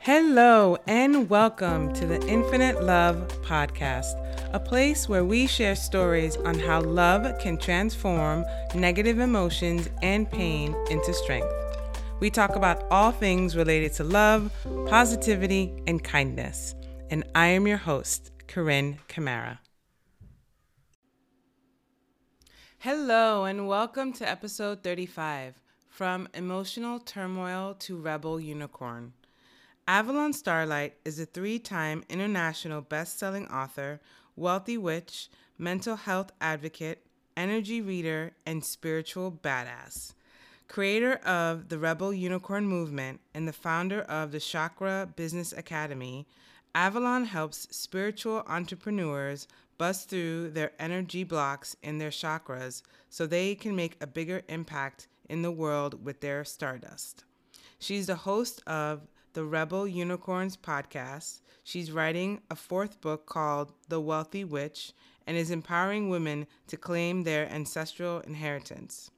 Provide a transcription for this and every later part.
Hello, and welcome to the Infinite Love Podcast, a place where we share stories on how love can transform negative emotions and pain into strength. We talk about all things related to love, positivity, and kindness. And I am your host, Corinne Camara. Hello, and welcome to episode 35 From Emotional Turmoil to Rebel Unicorn. Avalon Starlight is a three time international best selling author, wealthy witch, mental health advocate, energy reader, and spiritual badass. Creator of the Rebel Unicorn Movement and the founder of the Chakra Business Academy, Avalon helps spiritual entrepreneurs bust through their energy blocks in their chakras so they can make a bigger impact in the world with their stardust. She's the host of the Rebel Unicorns podcast. She's writing a fourth book called The Wealthy Witch and is empowering women to claim their ancestral inheritance.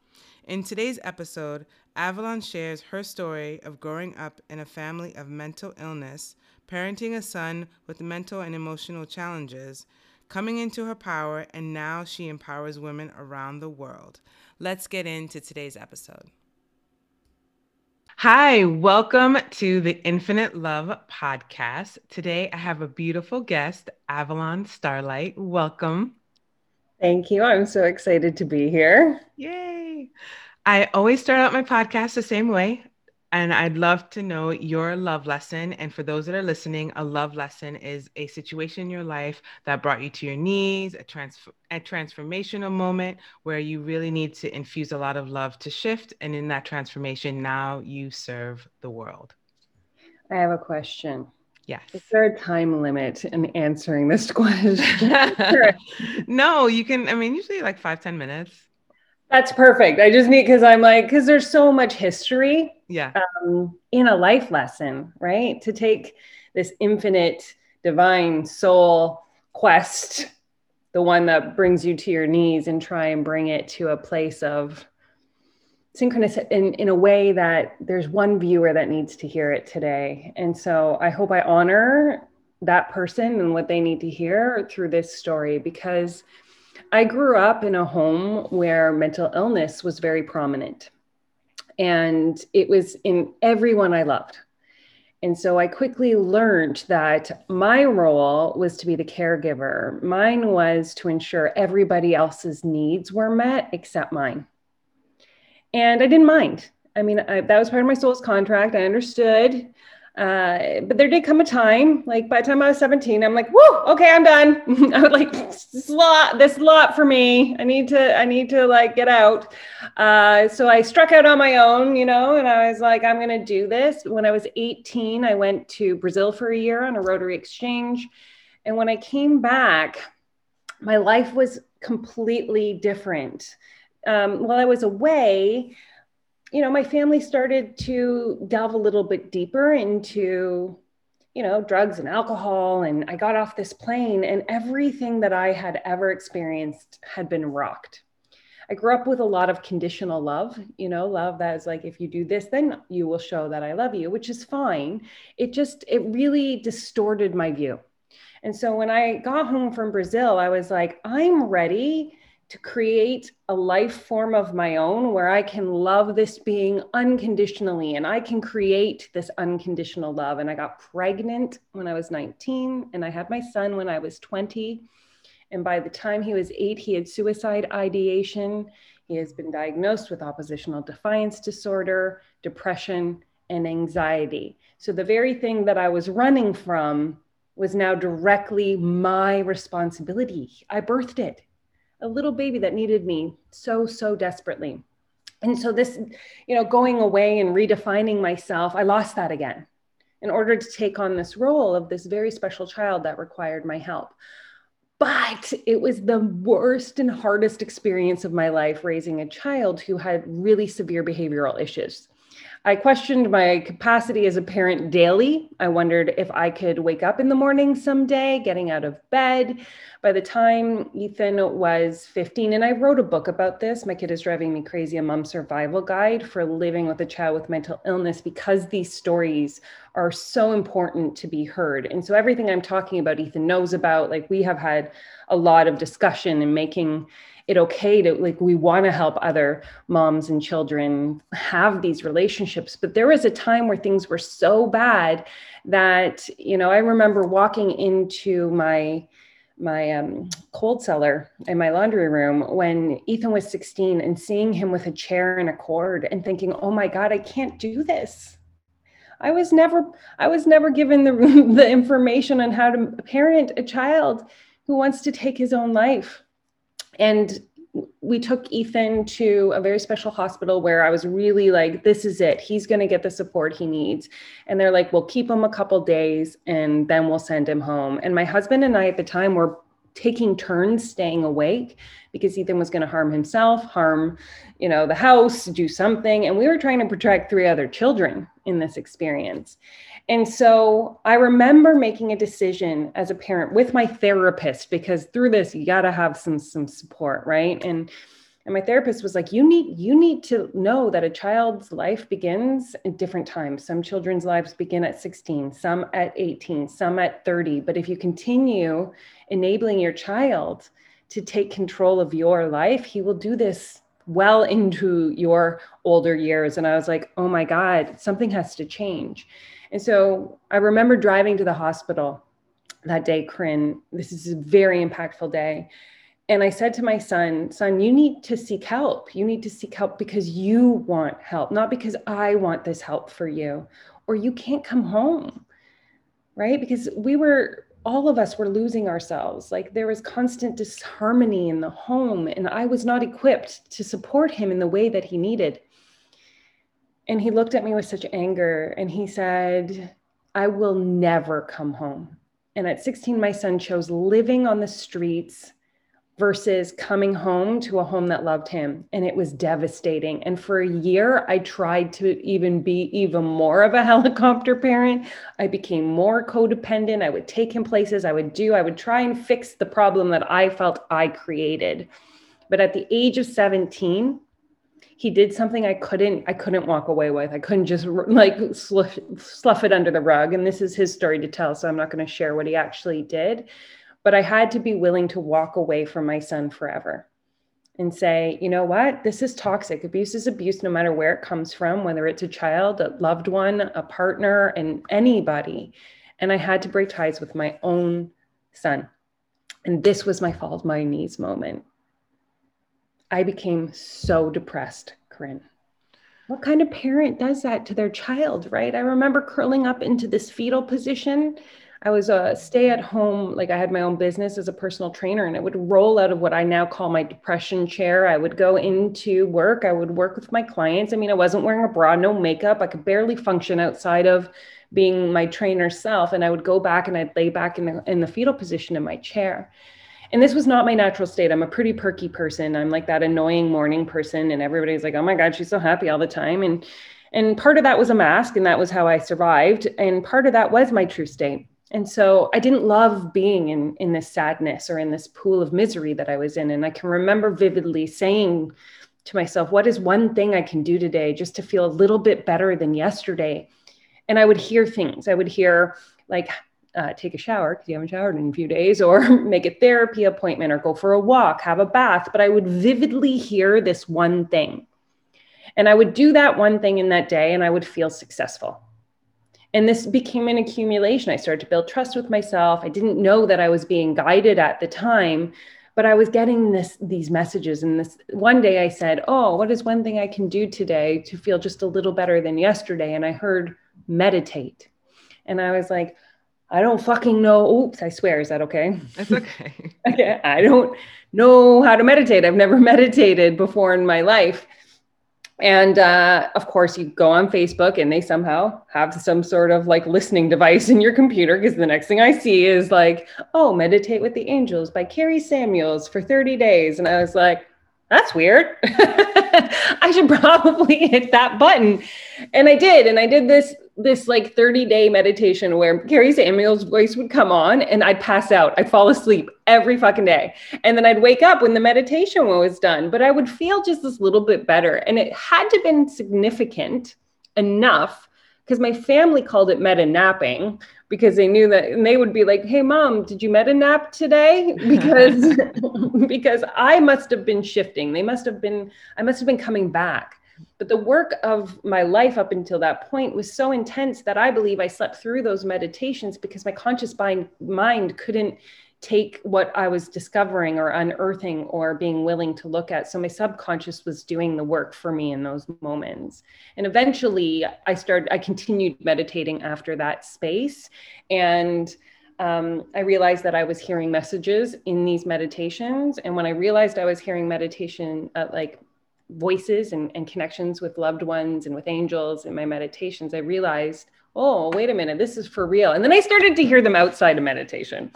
In today's episode, Avalon shares her story of growing up in a family of mental illness, parenting a son with mental and emotional challenges, coming into her power, and now she empowers women around the world. Let's get into today's episode. Hi, welcome to the Infinite Love podcast. Today I have a beautiful guest, Avalon Starlight. Welcome. Thank you. I'm so excited to be here. Yay. I always start out my podcast the same way. And I'd love to know your love lesson. And for those that are listening, a love lesson is a situation in your life that brought you to your knees, a, trans- a transformational moment where you really need to infuse a lot of love to shift. And in that transformation, now you serve the world. I have a question. Yes. Is there a time limit in answering this question? no, you can, I mean, usually like five ten minutes. That's perfect. I just need because I'm like because there's so much history. Yeah. Um, in a life lesson, right? To take this infinite divine soul quest, the one that brings you to your knees, and try and bring it to a place of synchronous in, in a way that there's one viewer that needs to hear it today. And so I hope I honor that person and what they need to hear through this story because I grew up in a home where mental illness was very prominent and it was in everyone I loved. And so I quickly learned that my role was to be the caregiver. Mine was to ensure everybody else's needs were met except mine. And I didn't mind. I mean, I, that was part of my soul's contract. I understood uh, but there did come a time, like by the time I was 17, I'm like, whoa, okay, I'm done. I would like this lot, this lot for me. I need to, I need to like get out. Uh, so I struck out on my own, you know, and I was like, I'm going to do this. When I was 18, I went to Brazil for a year on a Rotary exchange. And when I came back, my life was completely different. Um, while I was away, you know, my family started to delve a little bit deeper into, you know, drugs and alcohol. And I got off this plane, and everything that I had ever experienced had been rocked. I grew up with a lot of conditional love, you know, love that is like, if you do this, then you will show that I love you, which is fine. It just, it really distorted my view. And so when I got home from Brazil, I was like, I'm ready to create a life form of my own where I can love this being unconditionally and I can create this unconditional love. And I got pregnant when I was 19 and I had my son when I was 20. And by the time he was eight, he had suicide ideation. He has been diagnosed with oppositional defiance disorder, depression, and anxiety. So the very thing that I was running from was now directly my responsibility. I birthed it a little baby that needed me so, so desperately. And so, this, you know, going away and redefining myself, I lost that again in order to take on this role of this very special child that required my help. But it was the worst and hardest experience of my life raising a child who had really severe behavioral issues. I questioned my capacity as a parent daily. I wondered if I could wake up in the morning someday, getting out of bed. By the time Ethan was 15, and I wrote a book about this, My Kid is Driving Me Crazy, a mom survival guide for living with a child with mental illness, because these stories are so important to be heard. And so everything I'm talking about, Ethan knows about. Like we have had a lot of discussion and making it okay to like we want to help other moms and children have these relationships but there was a time where things were so bad that you know i remember walking into my my um, cold cellar in my laundry room when ethan was 16 and seeing him with a chair and a cord and thinking oh my god i can't do this. I was never i was never given the the information on how to parent a child who wants to take his own life and we took Ethan to a very special hospital where I was really like, this is it. He's going to get the support he needs. And they're like, we'll keep him a couple days and then we'll send him home. And my husband and I at the time were taking turns staying awake because Ethan was going to harm himself, harm, you know, the house, do something. And we were trying to protect three other children in this experience. And so I remember making a decision as a parent with my therapist because through this you got to have some some support, right? And and my therapist was like you need you need to know that a child's life begins at different times. Some children's lives begin at 16, some at 18, some at 30, but if you continue enabling your child to take control of your life, he will do this well into your older years and I was like, "Oh my god, something has to change." And so I remember driving to the hospital that day, Corinne. This is a very impactful day. And I said to my son, son, you need to seek help. You need to seek help because you want help, not because I want this help for you, or you can't come home. Right. Because we were, all of us were losing ourselves. Like there was constant disharmony in the home, and I was not equipped to support him in the way that he needed. And he looked at me with such anger and he said, I will never come home. And at 16, my son chose living on the streets versus coming home to a home that loved him. And it was devastating. And for a year, I tried to even be even more of a helicopter parent. I became more codependent. I would take him places, I would do, I would try and fix the problem that I felt I created. But at the age of 17, he did something I couldn't I couldn't walk away with. I couldn't just like sluff, sluff it under the rug. And this is his story to tell, so I'm not going to share what he actually did. But I had to be willing to walk away from my son forever and say, you know what, this is toxic. Abuse is abuse, no matter where it comes from, whether it's a child, a loved one, a partner, and anybody. And I had to break ties with my own son. And this was my fall my knees moment. I became so depressed, Corinne. What kind of parent does that to their child, right? I remember curling up into this fetal position. I was a stay at home, like I had my own business as a personal trainer, and I would roll out of what I now call my depression chair. I would go into work, I would work with my clients. I mean, I wasn't wearing a bra, no makeup. I could barely function outside of being my trainer self. And I would go back and I'd lay back in the, in the fetal position in my chair and this was not my natural state. I'm a pretty perky person. I'm like that annoying morning person, and everybody's like, "Oh my god, she's so happy all the time." And and part of that was a mask, and that was how I survived. And part of that was my true state. And so I didn't love being in in this sadness or in this pool of misery that I was in. And I can remember vividly saying to myself, "What is one thing I can do today just to feel a little bit better than yesterday?" And I would hear things. I would hear like uh, take a shower because you haven't showered in a few days, or make a therapy appointment, or go for a walk, have a bath. But I would vividly hear this one thing. And I would do that one thing in that day, and I would feel successful. And this became an accumulation. I started to build trust with myself. I didn't know that I was being guided at the time, but I was getting this these messages. And this one day I said, "Oh, what is one thing I can do today to feel just a little better than yesterday?" And I heard meditate. And I was like, I don't fucking know. Oops, I swear. Is that okay? That's okay. okay. I don't know how to meditate. I've never meditated before in my life. And uh, of course, you go on Facebook and they somehow have some sort of like listening device in your computer because the next thing I see is like, oh, Meditate with the Angels by Carrie Samuels for 30 days. And I was like, that's weird. I should probably hit that button. And I did. And I did this this like 30 day meditation where Carrie Samuel's voice would come on and I'd pass out. I'd fall asleep every fucking day. And then I'd wake up when the meditation was done, but I would feel just this little bit better. And it had to have been significant enough because my family called it meta napping because they knew that and they would be like hey mom did you meta nap today because because i must have been shifting they must have been i must have been coming back but the work of my life up until that point was so intense that i believe i slept through those meditations because my conscious mind, couldn't take what I was discovering or unearthing or being willing to look at. So my subconscious was doing the work for me in those moments. And eventually I started, I continued meditating after that space. And um, I realized that I was hearing messages in these meditations. And when I realized I was hearing meditation, like voices and, and connections with loved ones and with angels in my meditations, I realized, oh, wait a minute, this is for real. And then I started to hear them outside of meditation.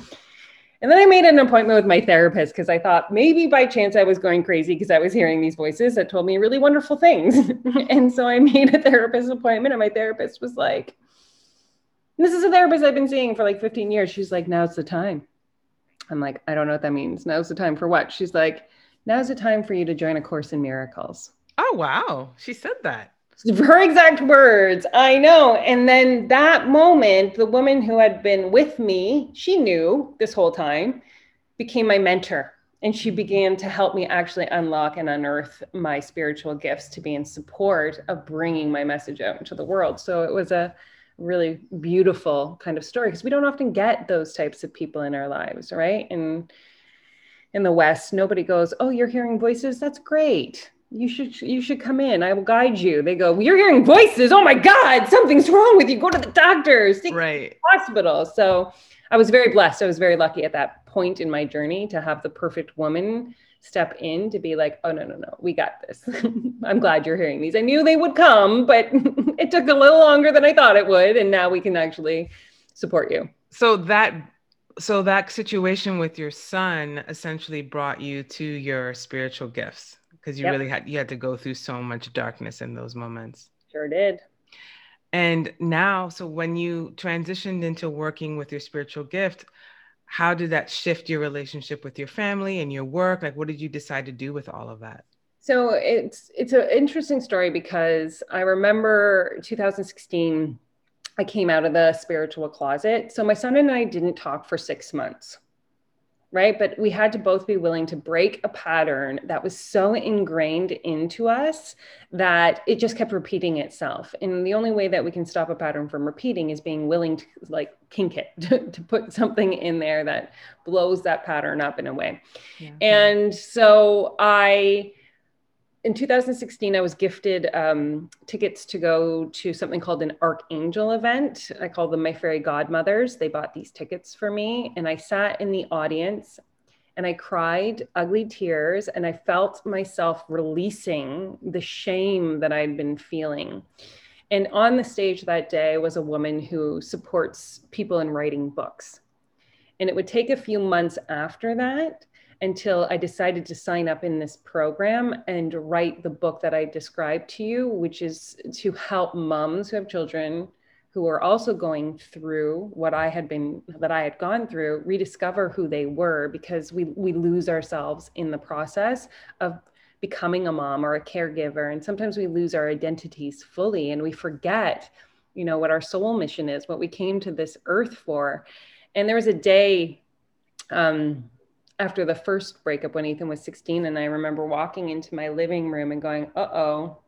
And then I made an appointment with my therapist because I thought maybe by chance I was going crazy because I was hearing these voices that told me really wonderful things. and so I made a therapist appointment, and my therapist was like, This is a therapist I've been seeing for like 15 years. She's like, Now's the time. I'm like, I don't know what that means. Now's the time for what? She's like, Now's the time for you to join a course in miracles. Oh, wow. She said that. Her exact words. I know. And then that moment the woman who had been with me she knew this whole time became my mentor. And she mm-hmm. began to help me actually unlock and unearth my spiritual gifts to be in support of bringing my message out into the world. So it was a really beautiful kind of story because we don't often get those types of people in our lives right? And in the west nobody goes oh you're hearing voices? That's great. You should you should come in. I will guide you. They go you're hearing voices? Oh my god something's wrong with you. Go to the doctors. Right. the hospital. So i was very blessed. I was very lucky at that point in my journey to have the perfect woman step in to be like oh no no no we got this. I'm glad you're hearing these. I knew they would come but it took a little longer than i thought it would and now we can actually support you. So that so that situation with your son essentially brought you to your spiritual gifts because you yep. really had you had to go through so much darkness in those moments. Sure did. And now, so when you transitioned into working with your spiritual gift, how did that shift your relationship with your family and your work? Like, what did you decide to do with all of that? So it's it's an interesting story because I remember 2016, I came out of the spiritual closet. So my son and I didn't talk for six months right? But we had to both be willing to break a pattern that was so ingrained into us that it just kept repeating itself. And the only way that we can stop a pattern from repeating is being willing to like kink it, to, to put something in there that blows that pattern up in a way. Yeah. And so I, in 2016, I was gifted um, tickets to go to something called an Archangel event. I call them my fairy godmothers. They bought these tickets for me, and I sat in the audience and I cried ugly tears, and I felt myself releasing the shame that I'd been feeling. And on the stage that day was a woman who supports people in writing books. And it would take a few months after that until I decided to sign up in this program and write the book that I described to you, which is to help moms who have children who are also going through what I had been that I had gone through, rediscover who they were because we we lose ourselves in the process of becoming a mom or a caregiver. And sometimes we lose our identities fully and we forget you know what our soul mission is what we came to this earth for. And there was a day um, after the first breakup when Ethan was 16. And I remember walking into my living room and going, uh oh,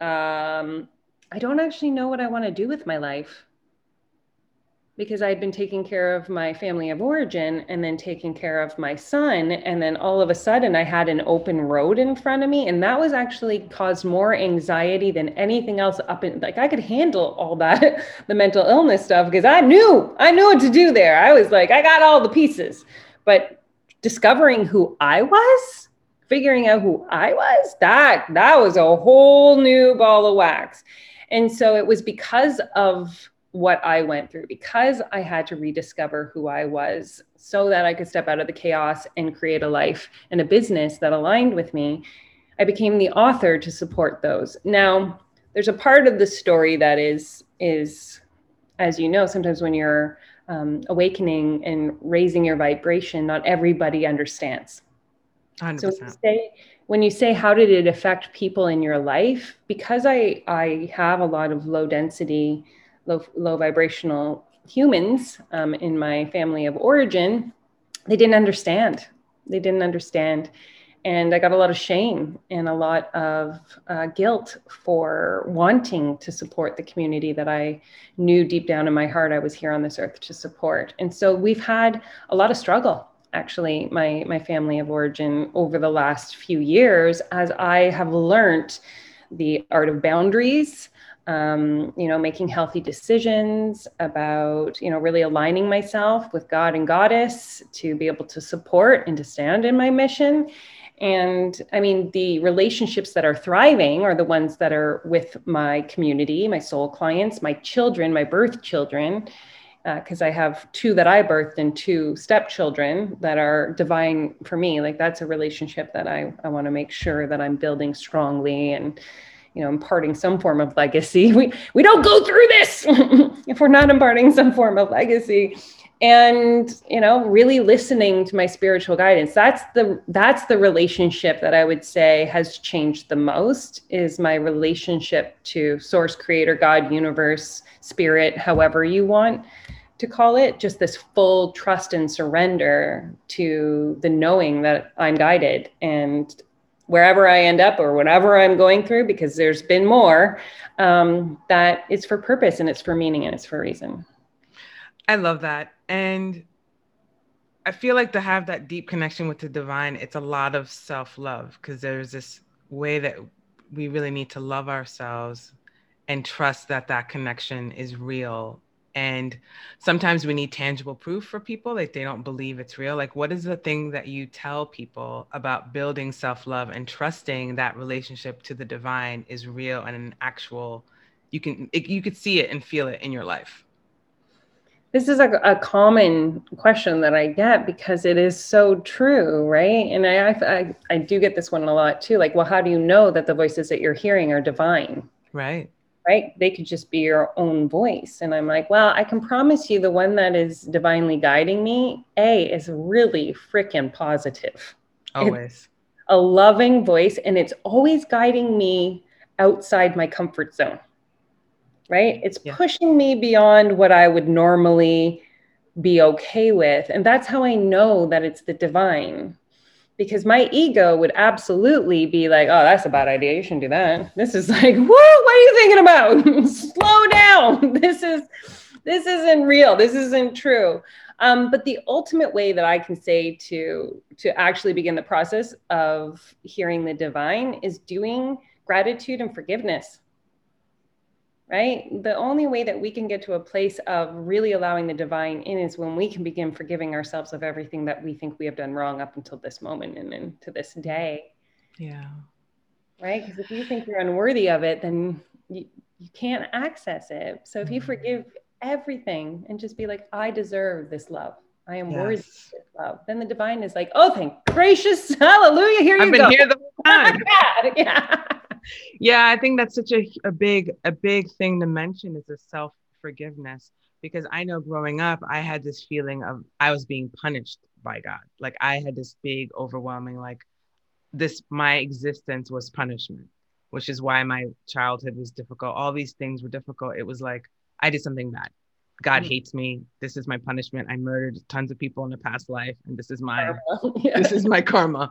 um, I don't actually know what I want to do with my life because I'd been taking care of my family of origin and then taking care of my son. And then all of a sudden, I had an open road in front of me. And that was actually caused more anxiety than anything else up in like I could handle all that, the mental illness stuff, because I knew, I knew what to do there. I was like, I got all the pieces. But discovering who I was, figuring out who I was, that that was a whole new ball of wax. And so it was because of what I went through because I had to rediscover who I was so that I could step out of the chaos and create a life and a business that aligned with me. I became the author to support those. Now, there's a part of the story that is is as you know, sometimes when you're um, awakening and raising your vibration, not everybody understands. 100%. So when you, say, when you say how did it affect people in your life, because I I have a lot of low density low, low vibrational humans um, in my family of origin, they didn't understand. They didn't understand. And I got a lot of shame and a lot of uh, guilt for wanting to support the community that I knew deep down in my heart I was here on this earth to support. And so we've had a lot of struggle actually my my family of origin over the last few years as I have learned the art of boundaries um, you know, making healthy decisions, about, you know, really aligning myself with God and Goddess to be able to support and to stand in my mission. And I mean, the relationships that are thriving are the ones that are with my community, my soul clients, my children, my birth children, because uh, I have two that I birthed and two stepchildren that are divine for me. Like that's a relationship that I, I want to make sure that I'm building strongly and you know imparting some form of legacy we we don't go through this if we're not imparting some form of legacy and you know really listening to my spiritual guidance that's the that's the relationship that i would say has changed the most is my relationship to source creator god universe spirit however you want to call it just this full trust and surrender to the knowing that i'm guided and wherever I end up or whatever I'm going through, because there's been more, um, for purpose and it's for meaning and it's for reason. I love that. And I feel like to have that deep connection with the divine, it's a lot of self love because there's this way that we really need to love ourselves and trust that that connection is real. And sometimes we need tangible proof for people like they don't believe it's real. Like what is the thing that you tell people about building self-love and trusting that relationship to the divine is real and an actual you can it, you could see it and feel it in your life this is a, a common question that i get because it is so true right and I, I i do get this one a lot too like well how do you know that the voices that you're hearing are divine right right? They could just be your own voice. And I'm like, well, I can promise you the one that is divinely guiding me, A, is really freaking positive. Always. It's a loving voice, and it's always guiding me outside my comfort zone, right? It's yeah. pushing me beyond what I would normally be okay with. And that's how I know that it's the divine because my ego would absolutely be like, oh, that's a bad idea. You shouldn't do that. This is like, what? What are you thinking about? Slow down. This is this isn't real. This isn't true. Um, but the ultimate way that I can say to to actually begin the process of hearing the divine is doing gratitude and forgiveness right? The only way that we can get to a place of really allowing the divine in is when we can begin forgiving ourselves of everything that we think we have done wrong up until this moment and, and to this day. Yeah. Right? Because if you think you're unworthy of it, then you, you can't access it. So if you mm-hmm. forgive everything and just be like, I deserve this love. I am yes. worthy of this love. Then the divine is like, oh, thank gracious, hallelujah. Here I've you been go. here the whole time. yeah yeah, I think that's such a, a big a big thing to mention is the self forgiveness because I know growing up I had this feeling of I was being punished by God. Like I had this big overwhelming like this my existence was punishment, which is why my childhood was difficult. All these things were difficult. It was like I did something bad. God mm-hmm. hates me. This is my punishment. I murdered tons of people in a past life and this is my yeah. this is my karma.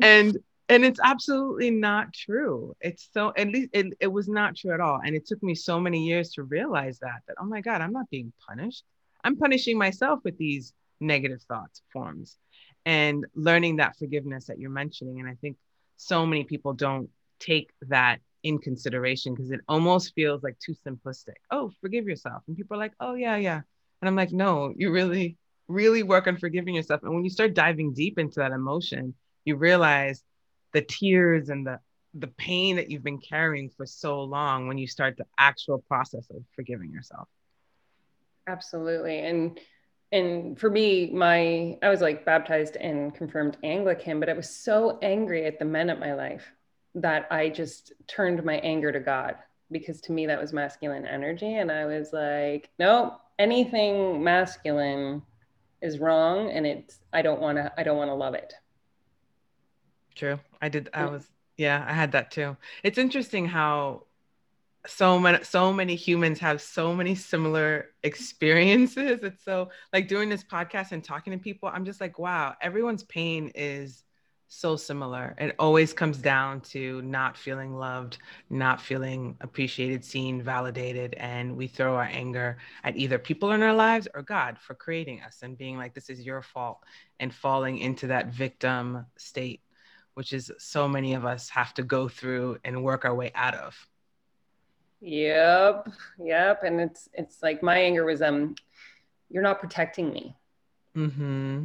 And and it's absolutely not true. It's so at least it, it was not true at all. And it took me so many years to realize that that oh my god i'm not being punished. I'm punishing myself with these negative thoughts forms and learning that forgiveness that you're mentioning. And i think so many people don't take that in consideration because it almost feels like too simplistic. Oh forgive yourself. And people are like oh yeah yeah. And i'm like no you really really work on forgiving yourself. And when you start diving deep into that emotion you realize the tears and the the pain that you've been carrying for so long when you start the actual process of forgiving yourself Absolutely. And and for me, my I was like baptized and confirmed Anglican, but I was so angry at the men of my life that I just turned my anger to God because to me that was masculine energy. And I was like, no, anything masculine is wrong and it's I don't wanna I don't wanna love it. True. I did I was yeah, I had that too. It's interesting how so many so many humans have so many similar experiences it's so like doing this podcast and talking to people i'm just like wow everyone's pain is so similar it always comes down to not feeling loved not feeling appreciated seen validated and we throw our anger at either people in our lives or god for creating us and being like this is your fault and falling into that victim state which is so many of us have to go through and work our way out of Yep. Yep. And it's it's like my anger was um you're not protecting me. Mm-hmm.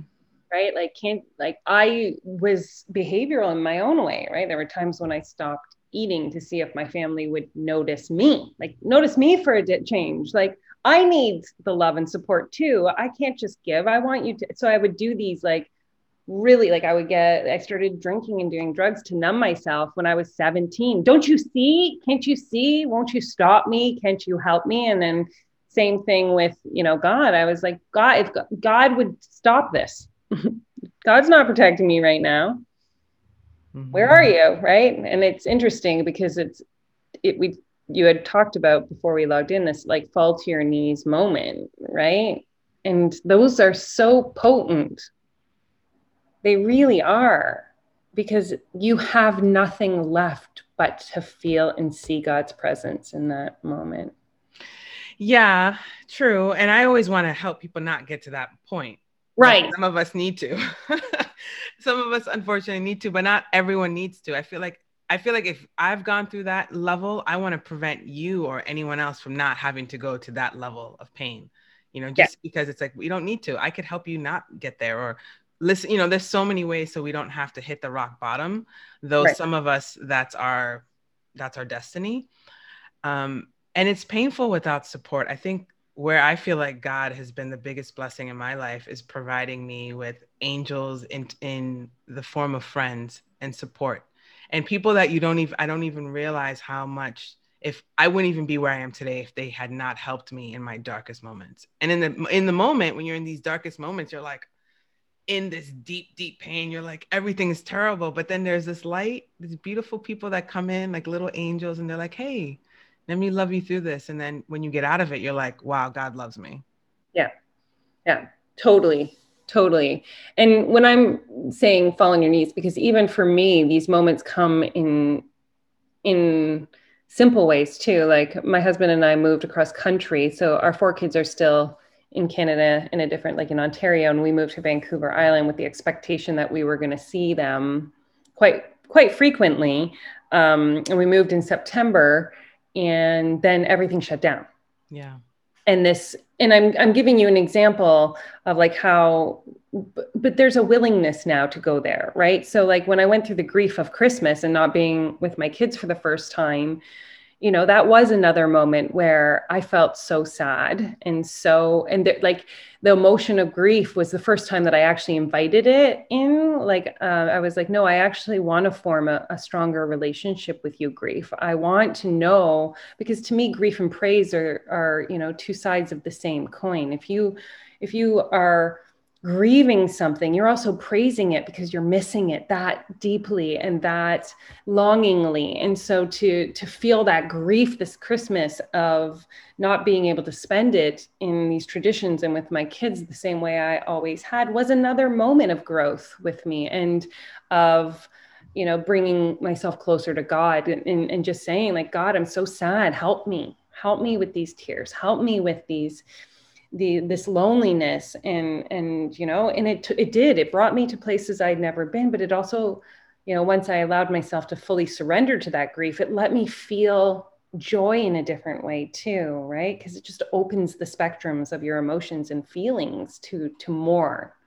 Right? Like can't like I was behavioral in my own way, right? There were times when I stopped eating to see if my family would notice me. Like notice me for a change. Like I need the love and support too. I can't just give. I want you to so I would do these like really like I would get I started drinking and doing drugs to numb myself when I was 17. Don't you see? Can't you see? Won't you stop me? Can't you help me? And then same thing with, you know, God. I was like, God, if God would stop this. God's not protecting me right now. Mm-hmm. Where are you? Right? And it's interesting because it's it we you had talked about before we logged in this like fall to your knees moment, right? And those are so potent they really are because you have nothing left but to feel and see God's presence in that moment. Yeah, true. And I always want to help people not get to that point. Right. Some of us need to. Some of us unfortunately need to, but not everyone needs to. I feel like I feel like if I've gone through that level, I want to prevent you or anyone else from not having to go to that level of pain. You know, just yeah. because it's like we don't need to. I could help you not get there or listen you know there's so many ways so we don't have to hit the rock bottom though right. some of us that's our that's our destiny. Um and it's painful without support. I think where i feel like god has been the biggest blessing in my life is providing me with angels in in the form of friends and support. And people that you don't even i don't even realize how much if i wouldn't even be where i am today if they had not helped me in my darkest moments. And in the in the moment when you're in these darkest moments you're like in this deep, deep pain. You're like, everything is terrible. But then there's this light, these beautiful people that come in like little angels, and they're like, hey, let me love you through this. And then when you get out of it, you're like, wow, God loves me. Yeah. Yeah. Totally. Totally. And when I'm saying fall on your knees, because even for me, these moments come in in simple ways too. Like my husband and I moved across country. So our four kids are still in Canada in a different, like in Ontario, and we moved to Vancouver Island with the expectation that we were going to see them quite quite frequently. Um, and we moved in September, and then everything shut down. Yeah. And this, and I'm I'm giving you an example of like how, but, but there's a willingness now to go there, right? So like when I went through the grief of Christmas and not being with my kids for the first time, you know that was another moment where i felt so sad and so and like the emotion of grief was the first time that i actually invited it in. Like uh, i was like no i actually want to form a, a stronger relationship with you grief. I want to know because to me grief and praise are are you know two sides of the same coin. If you if you are grieving something, you're also praising it because you're missing it that deeply and that longingly. And so to to feel that grief this Christmas of not being able to spend it in these traditions and with my kids the same way I always had was another moment of growth with me and of you know bringing myself closer to God and, and, and just saying like God, I'm so sad. Help me. Help me with these tears. Help me with these the this loneliness and and you know and it it did. It brought me to places i'd never been but it also you know once i allowed myself to fully surrender to that grief it let me feel joy in a different way too right? Because it just opens the spectrums of your emotions and feelings to to more.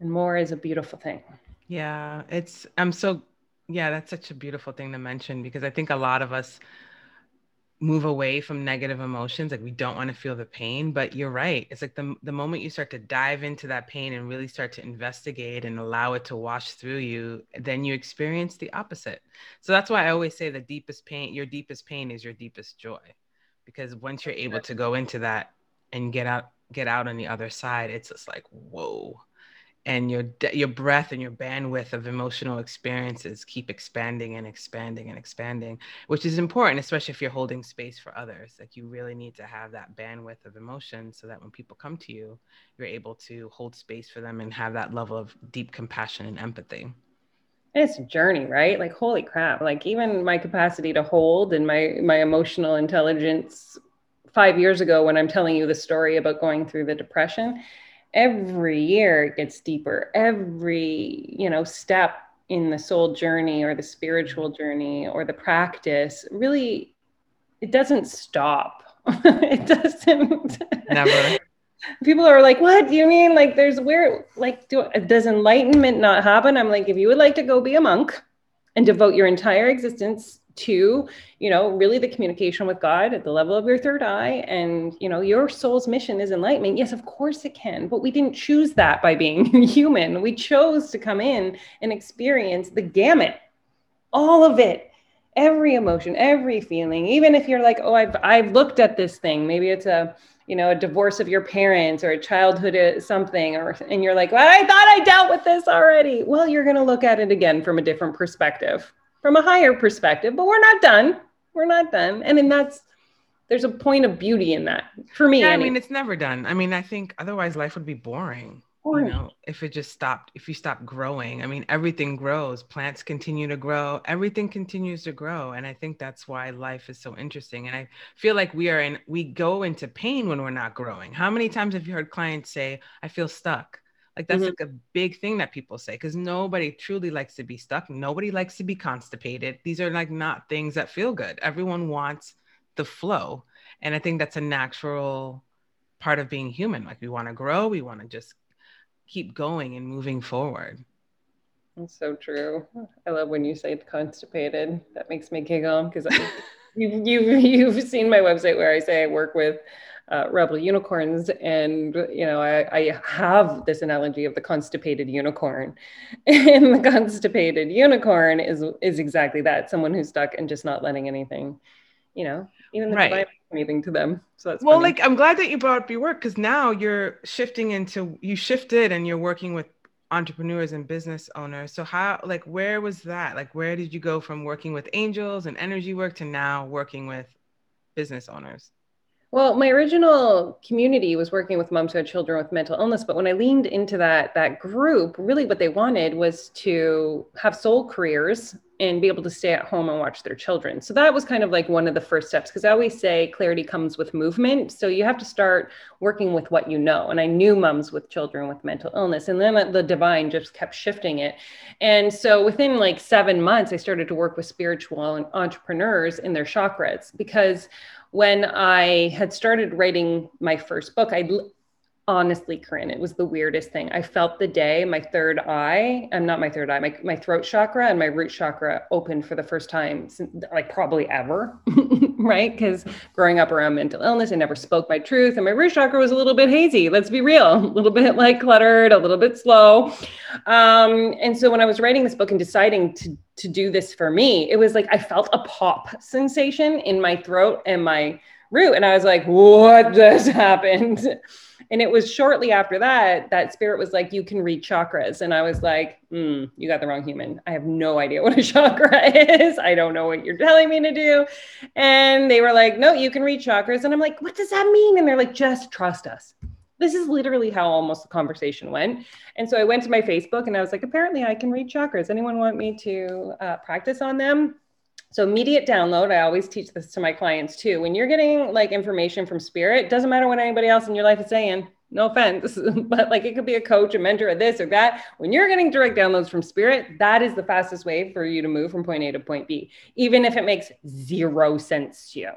And more is a beautiful thing. Yeah it's i'm so yeah that's such a beautiful thing to mention because i think a lot of us move away from negative emotions like we don't want to feel the pain but you're right it's like the, the moment you start to dive into that pain and really start to investigate and allow it to wash through you then you experience the opposite. So that's why i always say the deepest pain your deepest pain is your deepest joy because once you're able to go into that and get out get out on the other side it's just like whoa and your your breath and your bandwidth of emotional experiences keep expanding and expanding and expanding which is important especially if you're holding space for others like you really need to have that bandwidth of emotion so that when people come to you you're able to hold space for them and have that level of deep compassion and empathy. It's a journey right? Like holy crap like even my capacity to hold and my my emotional intelligence five years ago when i'm telling you the story about going through the depression every year it gets deeper. Every you know step in the soul journey or the spiritual mm-hmm. journey or the practice really it doesn't stop. It doesn't never. People are like what? Do you mean like there's where like do, does enlightenment not happen? I'm like if you would like to go be a monk and devote your entire existence to you know really the communication with god at the level of your third eye and you know your soul's mission is enlightenment. Yes of course it can but we didn't choose that by being human. We chose to come in and experience the gamut all of it every emotion every feeling. Even if you're like oh i've i've looked at this thing maybe it's a you know a divorce of your parents or a childhood uh, something or and you're like well, i thought i dealt with this already. Well you're going to look at it again from a different perspective from a higher perspective, but we're not done. We're not done. And then that's there's a point of beauty in that for me. Yeah, I mean, it's never done. I mean, I think otherwise life would be boring. boring. You know, if it just stopped, if you stop growing. I mean, everything grows. Plants continue to grow. Everything continues to grow. And I think that's why life is so interesting. And I feel like we are in we go into pain when we're not growing. How many times have you heard clients say, I feel stuck? Like that's mm-hmm. like a big thing that people say because nobody truly likes to be stuck. Nobody likes to be constipated. These are like not things that feel good. Everyone wants the flow. And I think that's a natural part of being human. Like we want to grow, we want to just keep going and moving forward. That's so true. I love when you say constipated. That makes me giggle because you've, you've, you've seen my website where I say I work with uh, rebel unicorns. And you know I, I, have this analogy of the constipated unicorn. And the constipated unicorn is is exactly that someone who's stuck and just not letting anything you know even the right. anything to them. So that's well funny. like i'm glad that you brought up your work because now you're shifting into you shifted and you're working with entrepreneurs and business owners. So how like where was that? Like where did you go from working with angels and energy work to now working with business owners well, my original community was working with moms who had children with mental illness, but when I leaned into that that group, really what they wanted was to have soul careers and be able to stay at home and watch their children. So that was kind of like one of the first steps because I always say clarity comes with movement. So you have to start working with what you know. And I knew moms with children with mental illness, and then the divine just kept shifting it. And so within like seven months, I started to work with spiritual entrepreneurs in their chakras because when I had started writing my first book, I honestly, Corinne, it was the weirdest thing. I felt the day my third eye, I'm not my third eye, my, my throat chakra and my root chakra opened for the first time, like probably ever, right? Because growing up around mental illness, I never spoke my truth. And my root chakra was a little bit hazy, let's be real, a little bit like cluttered, a little bit slow. Um, and so when I was writing this book and deciding to, to do this for me, it was like I felt a pop sensation in my throat and my root. And I was like, what just happened? And it was shortly after that that spirit was like, you can read chakras. And I was like, mm, you got the wrong human. I have no idea what a chakra is. I don't know what you're telling me to do. And they were like, no, you can read chakras. And I'm like, what does that mean? And they're like, just trust us. This is literally how almost the conversation went. And so I went to my Facebook and I was like, apparently I can read chakras. Anyone want me to uh, practice on them? So immediate download, I always teach this to my clients too. When you're getting like information from spirit, doesn't matter what anybody else in your life is saying. No offense, but like it could be a coach, a mentor, or this or that. When you're getting direct downloads from spirit, that is the fastest way for you to move from point A to point B, even if it makes zero sense to you.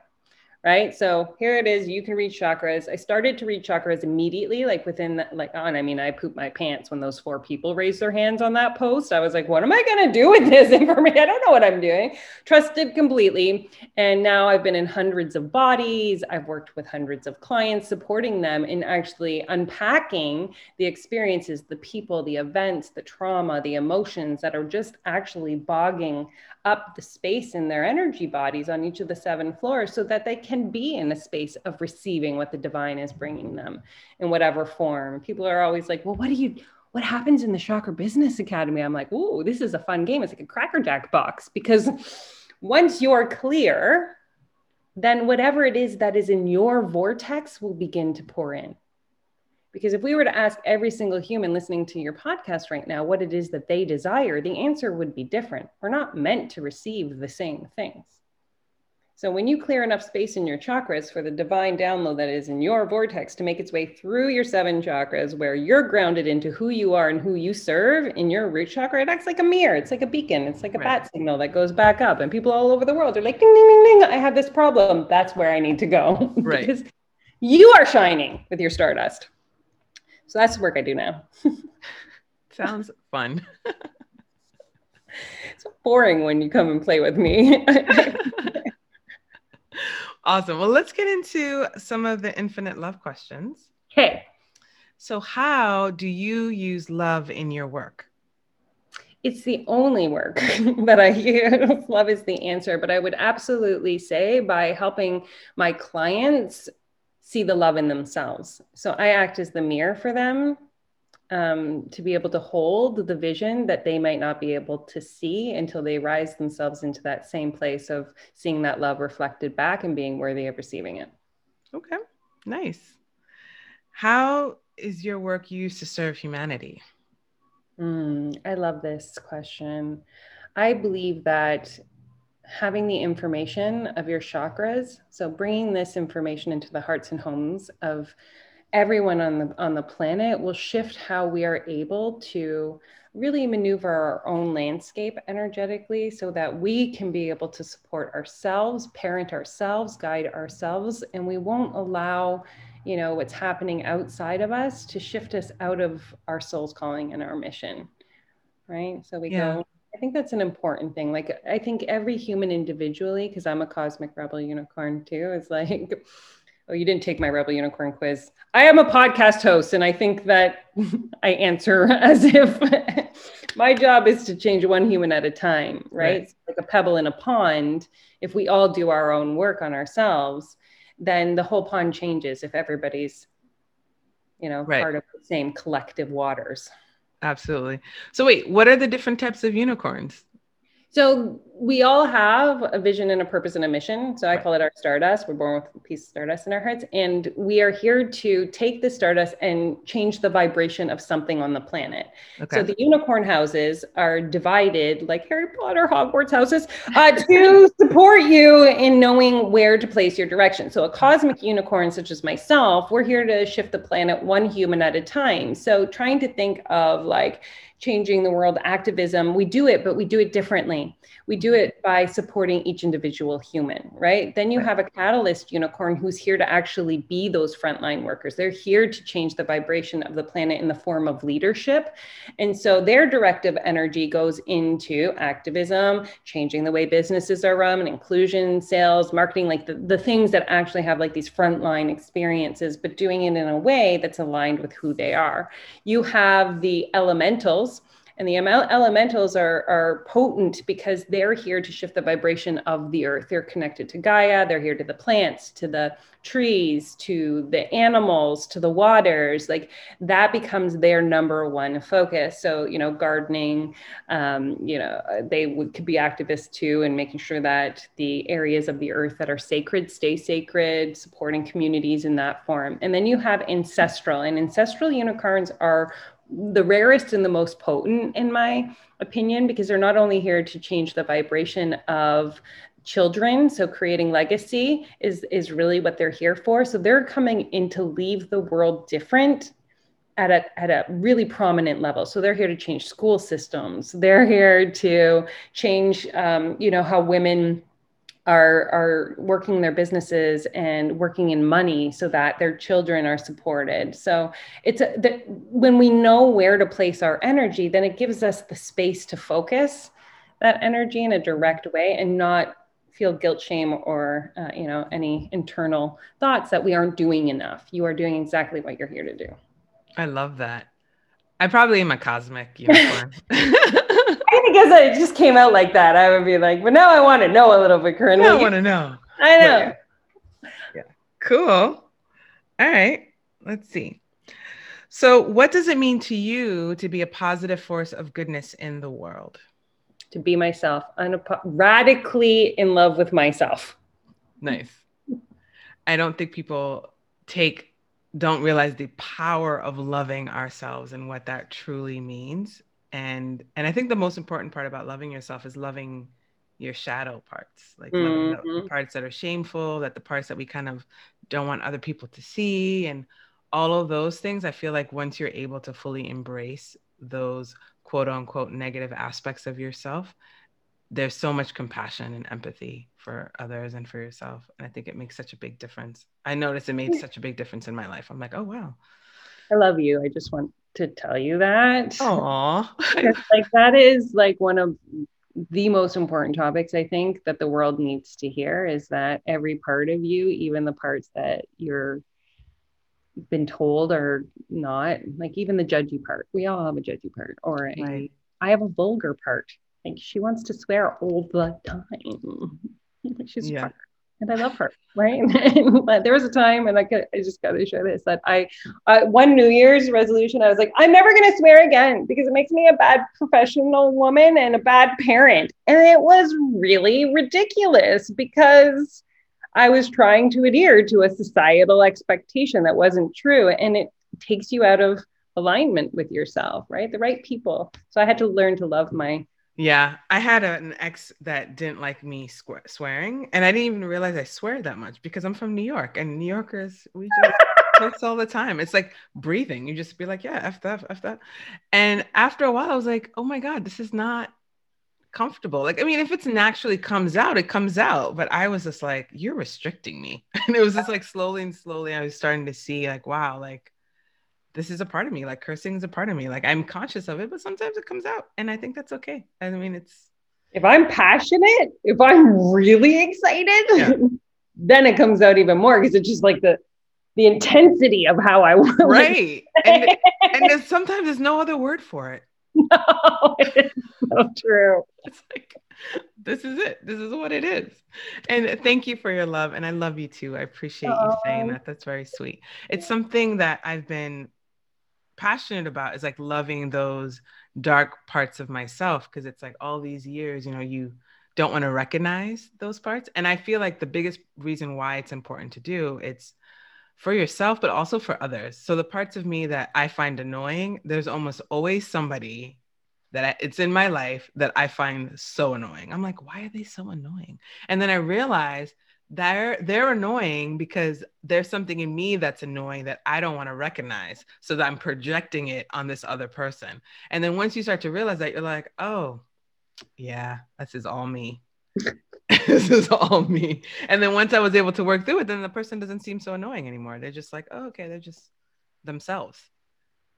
Right? So here it is. You can read chakras. I started to read chakras immediately, like within the, like on. I mean, I pooped my pants when those four people raised their hands on that post. I was like, what am I going to do with this information? I don't know what I'm doing. Trusted completely. And now I've been in hundreds of bodies. I've worked with hundreds of clients, supporting them in actually unpacking the experiences, the people, the events, the trauma, the emotions that are just actually bogging up the space in their energy bodies on each of the seven floors so that they can be in a space of receiving what the divine is bringing them in whatever form. People are always like, well, what do you, what happens in the Chakra Business Academy? I'm like, oh, this is a fun game. It's like a Cracker Jack box because once you're clear, then whatever it is that is in your vortex will begin to pour in. Because if we were to ask every single human listening to your podcast right now what it is that they desire, the answer would be different. We're not meant to receive the same things. So when you clear enough space in your chakras for the divine download that is in your vortex to make its way through your seven chakras, where you're grounded into who you are and who you serve in your root chakra, it acts like a mirror. It's like a beacon. It's like a right. bat signal that goes back up. And people all over the world are like, ding, ding, ding, ding. I have this problem. That's where I need to go. Right. because you are shining with your stardust. So that's the work I do now. Sounds fun. it's boring when you come and play with me. Awesome. Well, let's get into some of the infinite love questions. Okay. So, how do you use love in your work? It's the only work that I use. love is the answer, but I would absolutely say by helping my clients see the love in themselves. So I act as the mirror for them um, to be able to hold the vision that they might not be able to see until they rise themselves into that same place of seeing that love reflected back and being worthy of receiving it. Okay, nice. How is your work used to serve humanity? Mm, I love this question. I believe that having the information of your chakras so bringing this information into the hearts and homes of everyone on the on the planet will shift how we are able to really maneuver our own landscape energetically so that we can be able to support ourselves parent ourselves guide ourselves and we won't allow you know what's happening outside of us to shift us out of our soul's calling and our mission right so we yeah. go I think that's an important thing. Like, I think every human individually, because I'm a cosmic rebel unicorn too, is like, oh, you didn't take my rebel unicorn quiz. I am a podcast host, and I think that I answer as if my job is to change one human at a time, right? right. Like a pebble in a pond. If we all do our own work on ourselves, then the whole pond changes if everybody's, you know, right. part of the same collective waters. Absolutely. So wait, what are the different types of unicorns? So we all have a vision and a purpose and a mission. So I call it our stardust. We're born with a piece of stardust in our hearts. And we are here to take the stardust and change the vibration of something on the planet. Okay. So the unicorn houses are divided like Harry Potter Hogwarts houses uh, to support you in knowing where to place your direction. So a cosmic unicorn, such as myself, we're here to shift the planet one human at a time. So trying to think of like, changing the world activism we do it but we do it differently. We do it by supporting each individual human right? Then you have a catalyst unicorn who's here to actually be those frontline workers. They're here to change the vibration of the planet in the form of leadership. And so their directive energy goes into activism changing the way businesses are run and inclusion sales marketing like the, the things that actually have like these frontline experiences but doing it in a way that's aligned with who they are. You have the elementals and the elementals are, are potent because they're here to shift the vibration of the earth. They're connected to Gaia, they're here to the plants, to the trees, to the animals, to the waters. Like that becomes their number one focus. So, you know, gardening, um, you know, they would, could be activists too, and making sure that the areas of the earth that are sacred stay sacred, supporting communities in that form. And then you have ancestral, and ancestral unicorns are the rarest and the most potent, in my opinion, because they're not only here to change the vibration of children so creating legacy is is really what they're here for. So they're coming in to leave the world different at a at a really prominent level. So they're here to change school systems. They're here to change um, you know how women are are working their businesses and working in money so that their children are supported. So it's a, that when we know where to place our energy then it gives us the space to focus that energy in a direct way and not feel guilt shame or uh, you know any internal thoughts that we aren't doing enough. You are doing exactly what you're here to do. I love that. I probably am a cosmic unicorn I guess it just came out like that. I would be like, but now I want to know a little bit, Corinne. I want to know. I know. Yeah. yeah. Cool. All right. Let's see. So, what does it mean to you to be a positive force of goodness in the world? To be myself, unap- radically in love with myself. Nice. I don't think people take, don't realize the power of loving ourselves and what that truly means and and i think the most important part about loving yourself is loving your shadow parts like mm-hmm. the parts that are shameful that the parts that we kind of don't want other people to see and all of those things i feel like once you're able to fully embrace those quote unquote negative aspects of yourself there's so much compassion and empathy for others and for yourself and i think it makes such a big difference. I noticed it made such a big difference in my life. I'm like oh wow. I love you. I just want to tell you that. Like that is like one of the most important topics I think that the world needs to hear is that every part of you, even the parts that you're been told or not, like even the judgy part, we all have a judgy part, or a, right. I have a vulgar part. Like she wants to swear all the time. She's yeah and I love her, right? but there was a time, and I, could, I just got to share this that I, one New Year's resolution, I was like, I'm never going to swear again because it makes me a bad professional woman and a bad parent. And it was really ridiculous because I was trying to adhere to a societal expectation that wasn't true. And it takes you out of alignment with yourself, right? The right people. So I had to learn to love my yeah, I had an ex that didn't like me swear, swearing, and I didn't even realize I swear that much because I'm from New York, and New Yorkers we just curse all the time. It's like breathing. You just be like, yeah, f that, f that, and after a while, I was like, oh my god, this is not comfortable. Like, I mean, if it's naturally comes out, it comes out. But I was just like, you're restricting me, and it was just like slowly and slowly, I was starting to see like, wow, like this is a part of me. Like cursing is a part of me. Like I'm conscious of it, but sometimes it comes out, and I think that's okay. I mean, it's if I'm passionate, if I'm really excited, yeah. then it comes out even more because it's just like the the intensity of how I want. Right, and, and there's, sometimes there's no other word for it. No, it's so true. It's like this is it. This is what it is. And thank you for your love. And I love you too. I appreciate you saying that. That's very sweet. It's something that I've been passionate about is like loving those dark parts of myself because it's like all these years, you know, you don't want to recognize those parts. And I feel like the biggest reason why it's important to do it's for yourself but also for others. So the parts of me that I find annoying, there's almost always somebody that I, it's in my life that I find so annoying. I'm like, why are they so annoying? And then I realize they're they're annoying because there's something in me that's annoying that I don't want to recognize so that I'm projecting it on this other person. And then once you start to realize that you're like, "Oh, yeah, this is all me." this is all me. And then once I was able to work through it, then the person doesn't seem so annoying anymore. They're just like, "Oh, okay, they're just themselves."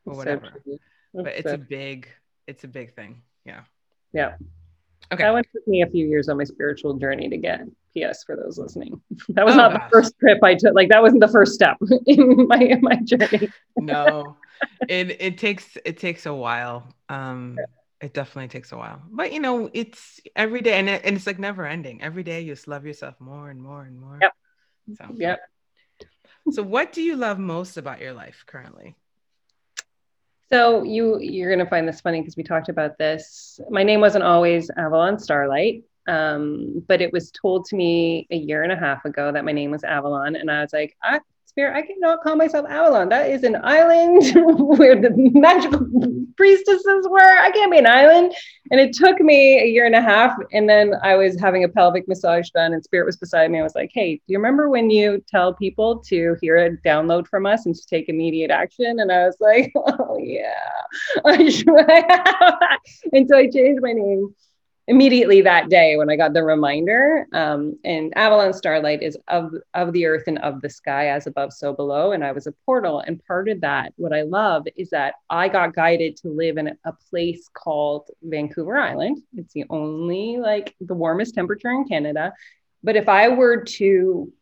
Or whatever. So but it's a big it's a big thing. Yeah. Yeah. Okay. That one took me a few years on my spiritual journey to get. PS for those listening. That was oh, not gosh. the first trip I took. Like that wasn't the first step in my in my journey. no, it it takes it takes a while. Um, it definitely takes a while. But you know, it's every day, and, it, and it's like never ending. Every day, you just love yourself more and more and more. Yep. So. Yep. So, what do you love most about your life currently? So you you're gonna find this funny because we talked about this. My name wasn't always Avalon Starlight. Um, but it was told to me a year and a half ago that my name was Avalon, and I was like, I, Spirit, I cannot call myself Avalon. That is an island where the magical priestesses were. I can't be an island. And it took me a year and a half. And then I was having a pelvic massage done, and Spirit was beside me. I was like, Hey, do you remember when you tell people to hear a download from us and to take immediate action? And I was like, Oh, yeah. and so I changed my name immediately that day when I got the reminder. Um, and Avalon Starlight is of of the earth and of the sky, as above, so below. And I was a portal. And part of that, what I love is that I got guided to live in a place called Vancouver Island. It's the only like the warmest temperature in Canada. But if I were to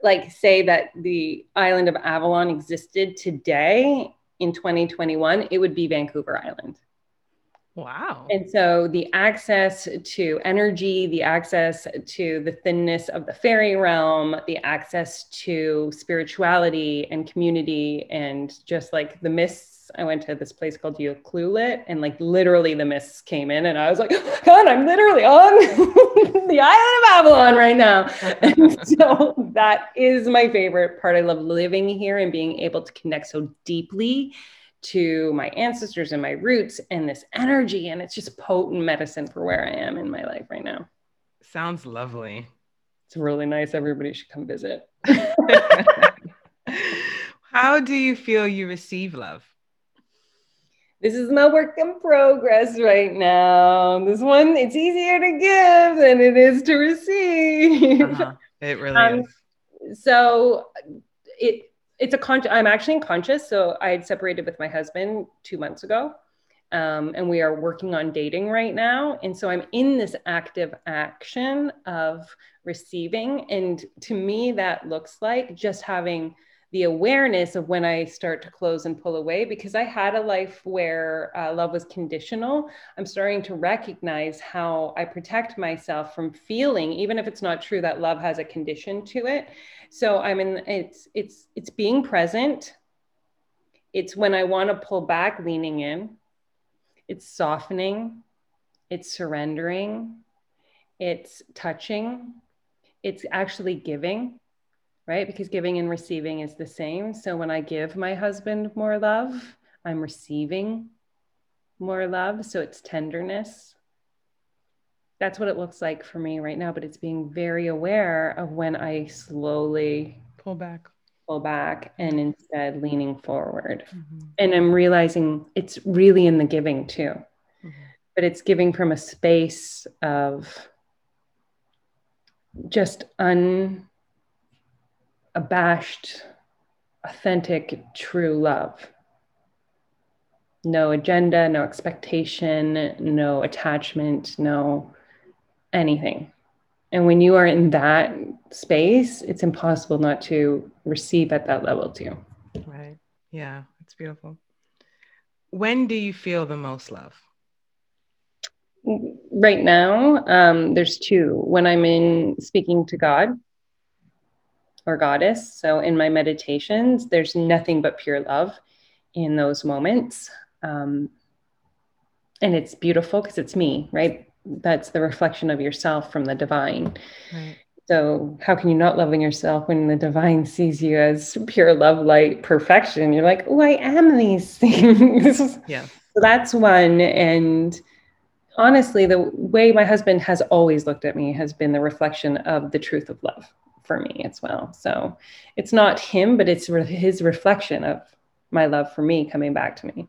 like say that the island of Avalon existed today in 2021, it would be Vancouver Island. Wow. And so the access to energy, the access to the thinness of the fairy realm, the access to spirituality and community, and just like the mists. I went to this place called Ucluelet, and like literally the mists came in, and I was like, oh God, I'm literally on the island of Avalon right now. and so that is my favorite part. I love living here and being able to connect so deeply to my ancestors and my roots and this energy. And it's just potent medicine for where I am in my life right now. Sounds lovely. It's really nice. Everybody should come visit. How do you feel you receive love? This is my work in progress right now. This one, it's easier to give than it is to receive. Uh-huh. It really um, is. So it it's a con i'm actually unconscious so i had separated with my husband two months ago um, and we are working on dating right now and so i'm in this active action of receiving and to me that looks like just having the awareness of when I start to close and pull away because I had a life where uh, love was conditional. I'm starting to recognize how I protect myself from feeling, even if it's not true, that love has a condition to it. So I'm in it's it's it's being present. It's when I want to pull back, leaning in. It's softening. It's surrendering. It's touching. It's actually giving right? Because giving and receiving is the same. So when I give my husband more love, I'm receiving more love. So it's tenderness. That's what it looks like for me right now. But it's being very aware of when I slowly pull back, pull back, and instead leaning forward. Mm-hmm. And I'm realizing it's really in the giving too. Mm-hmm. But it's giving from a space of just unabashed authentic, true love. No agenda, no expectation, no attachment, no anything. And when you are in that space, it's impossible not to receive at that level too. Right. Yeah, it's beautiful. When do you feel the most love? Right now, um, there's two. When I'm in speaking to God, or goddess. So in my meditations, there's nothing but pure love in those moments. Um, and it's beautiful because it's me, right? That's the reflection of yourself from the divine. Right. So how can you not loving yourself when the divine sees you as pure love, light, perfection? You're like, oh, I am these things. Yeah. so that's one. And honestly, the way my husband has always looked at me has been the reflection of the truth of love for me as well. So it's not him, but it's re- his reflection of my love for me coming back to me.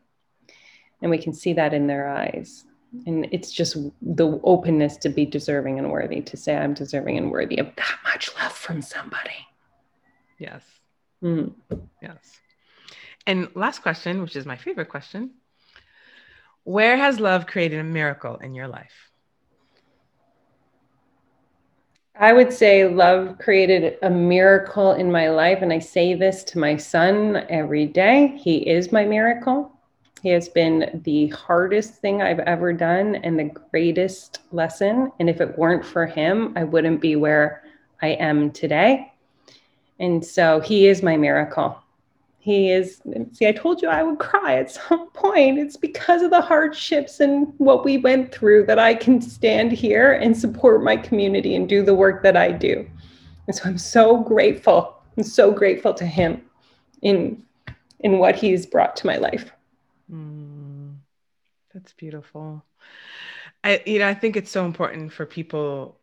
And we can see that in their eyes. And it's just the openness to be deserving and worthy, to say I'm deserving and worthy of that much love from somebody. Yes. Mm. Yes. And last question, which is my favorite question Where has love created a miracle in your life? I would say love created a miracle in my life. And I say this to my son every day. He is my miracle. He has been the hardest thing I've ever done and the greatest lesson. And if it weren't for him, I wouldn't be where I am today. And so he is my miracle. He is see i told you i would cry at some point. It's because of the hardships and what we went through that i can stand here and support my community and do the work that i do. And so i'm so grateful. I'm so grateful to him in in what he's brought to my life mm, that's beautiful i you know i think it's so important for people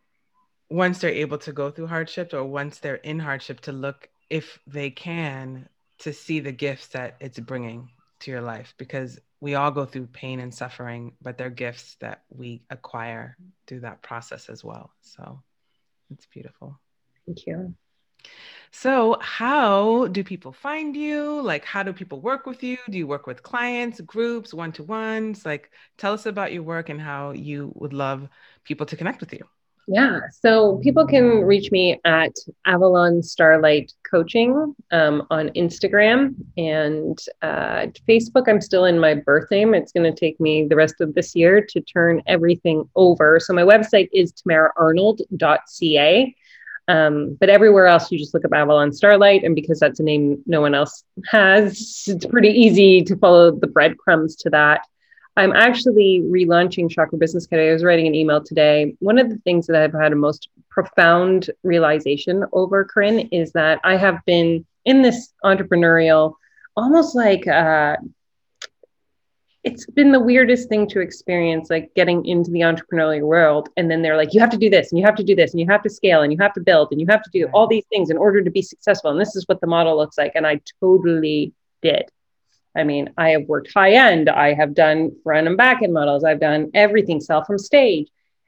once they're able to go through hardship or once they're in hardship to look if they can to see the gifts that it's bringing to your life because we all go through pain and suffering, but they're gifts that we acquire through that process as well. So it's beautiful. Thank you. So, how do people find you? Like, how do people work with you? Do you work with clients, groups, one to ones? Like, tell us about your work and how you would love people to connect with you. Yeah. So people can reach me at Avalon Starlight Coaching um, on Instagram and uh, Facebook. I'm still in my birth name. It's going to take me the rest of this year to turn everything over. So my website is tamaraarnold.ca. Um, but everywhere else, you just look up Avalon Starlight. And because that's a name no one else has, it's pretty easy to follow the breadcrumbs to that. I'm actually relaunching Chakra Business Academy. I was writing an email today. One of the things that I've had a most profound realization over, Corinne, is that I have been in this entrepreneurial, almost like uh, it's been the weirdest thing to experience, like getting into the entrepreneurial world. And then they're like, you have to do this, and you have to do this, and you have to scale, and you have to build, and you have to do all these things in order to be successful. And this is what the model looks like. And I totally did. I mean, I have worked high end, I have done front and back end models, I've done everything sell from stage.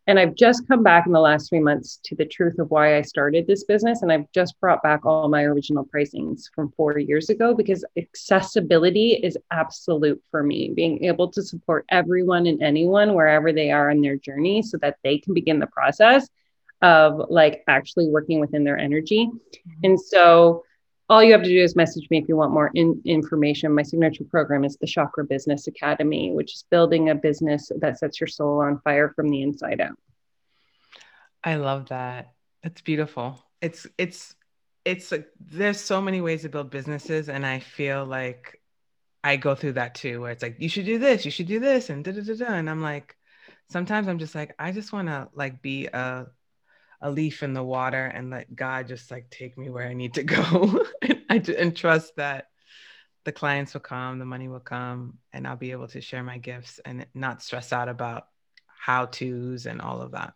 And I've just come back in the last three months to the truth of why I started this business. And I've just brought back all my original pricings from four years ago because accessibility is absolute for me. Being able to support everyone and anyone wherever they are in their journey so that they can begin the process of like actually working within their energy. Mm-hmm. And so all you have to do is message me if you want more in, information. My signature program is the Chakra Business Academy, which is building a business that sets your soul on fire from the inside out. I love that. It's beautiful. It's it's it's like there's so many ways to build businesses, and I feel like I go through that too, where it's like you should do this, you should do this, and da da da da, and I'm like, sometimes I'm just like, I just want to like be a a leaf in the water and let God just like take me where I need to go and, I, and trust that the clients will come, the money will come, and I'll be able to share my gifts and not stress out about how to's and all of that.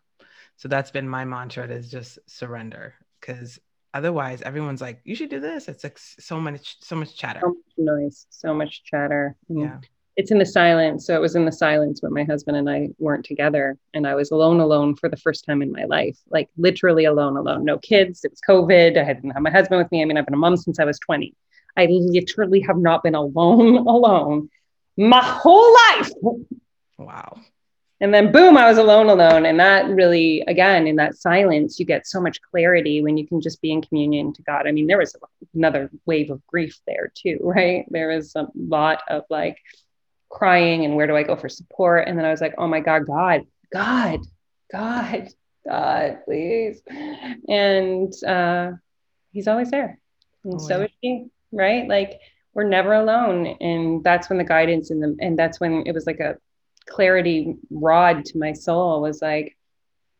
So that's been my mantra is just surrender because otherwise everyone's like, you should do this. It's like so much, so much chatter. So much noise, so much chatter. Mm. Yeah it's in the silence. So it was in the silence when my husband and I weren't together. And I was alone, alone for the first time in my life, like literally alone, alone. No kids. It was COVID. I didn't have my husband with me. I mean, I've been a mom since I was 20. I literally have not been alone, alone my whole life. Wow. And then boom, I was alone, alone. And that really, again, in that silence, you get so much clarity when you can just be in communion to God. I mean, there was another wave of grief there too, right? There was a lot of like, crying and where do I go for support? And then I was like, oh my God, God, God, God, God, please. And uh, he's always there. And so is she, right? Like we're never alone. And that's when the guidance and the and that's when it was like a clarity rod to my soul was like,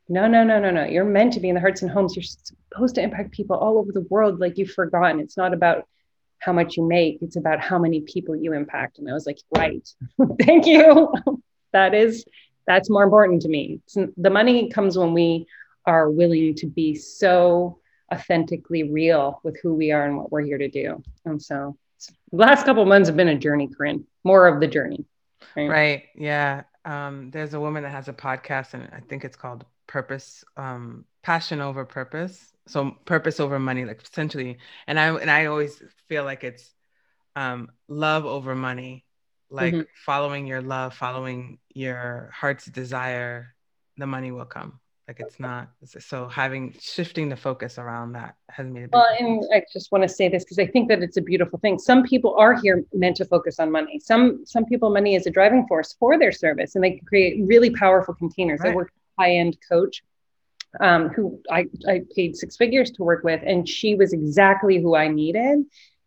no, no, no, no, no. You're meant to be in the hearts and homes. You're supposed to impact people all over the world like you've forgotten. It's not about how much you make it's about how many people you impact. And i was like right. Thank you. That is that's more important to me. It's, the money comes when we are willing to be so authentically real with who we are and what we're here to do. And so the last couple months have been a journey corinne. More of the journey. Right, right. yeah um, there's a woman that has a podcast and i think it's called purpose um, passion over purpose. So purpose over money like essentially. And i and i always feel like it's um love over money like mm-hmm. following your love following your heart's desire the money will come like it's not so having shifting the focus around that has made a well and i just want to say this because i think that it's a beautiful thing some people are here meant to focus on money some some people money is a driving force for their service and they can create really powerful containers right. i work high-end coach um, who I, I paid six figures to work with, and she was exactly who I needed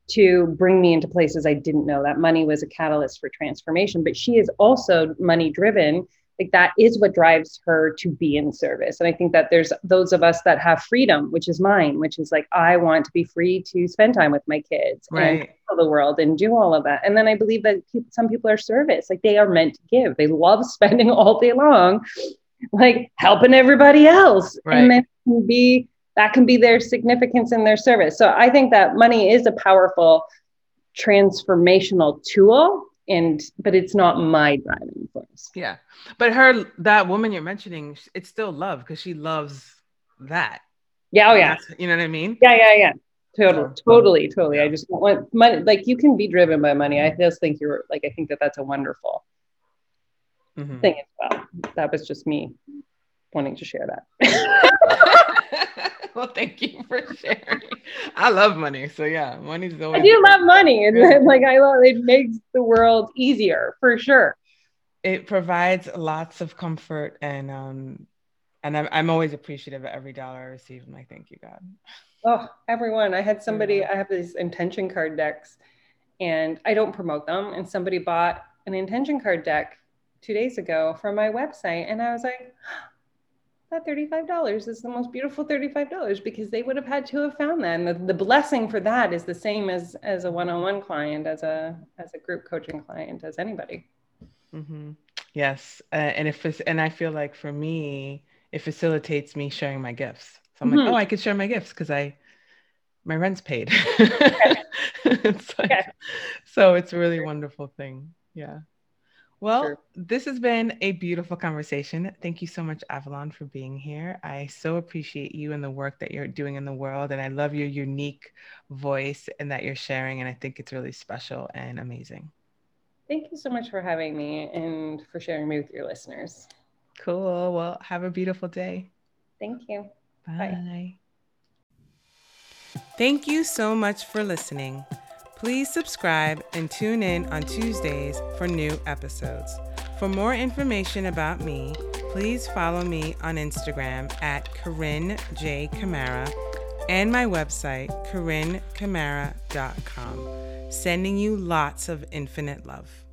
to bring me into places I didn't know. That money was a catalyst for transformation, but she is also money driven. Like that is what drives her to be in service. And I think that there's those of us that have freedom, which is mine, which is like, I want to be free to spend time with my kids right. and the world and do all of that. And then I believe that people, some people are service, like they are meant to give. They love spending all day long like helping everybody else right. and then can be that can be their significance in their service so i think that money is a powerful transformational tool and but it's not my driving force. Yeah, but her that woman you're mentioning, it's still love because she loves that. Yeah, oh yeah. you know what I mean? Yeah, yeah, yeah. Totally, totally, totally. I just want money. Like you can be driven by money. I just think you're like I think that that's a wonderful mm-hmm. thing as well. That was just me wanting to share that. well, thank you for sharing. I love money, so yeah, money's always. I do love money, and like I love it makes the world easier for sure. It provides lots of comfort and um, and I'm I'm always appreciative of every dollar I receive. I'm like, thank you, God. Oh, everyone! I had somebody. I have these intention card decks, and I don't promote them. And somebody bought an intention card deck two days ago from my website, and I was like that $35 is the most beautiful $35 because they would have had to have found that. And the, the blessing for that is the same as as a one-on-one client as a as a group coaching client as anybody. Mm-hmm. yes. Uh, and if it's and i feel like for me it facilitates me sharing my gifts. So i'm mm-hmm. like oh i could share my gifts because i my rent's paid. It's like, okay. so it's a really wonderful thing. Yeah well, sure. this has been a beautiful conversation. Thank you so much, Avalon, for being here. I so appreciate you and the work that you're doing in the world. And I love your unique voice and that you're sharing. And I think it's really special and amazing. Thank you so much for having me and for sharing me with your listeners. Cool. Well, have a beautiful day. Thank you. Bye. Bye. Thank you so much for listening. Please subscribe and tune in on Tuesdays for new episodes. For more information about me, please follow me on Instagram at Corinne J. Camara and my website, CorinneCamara.com. Sending you lots of infinite love.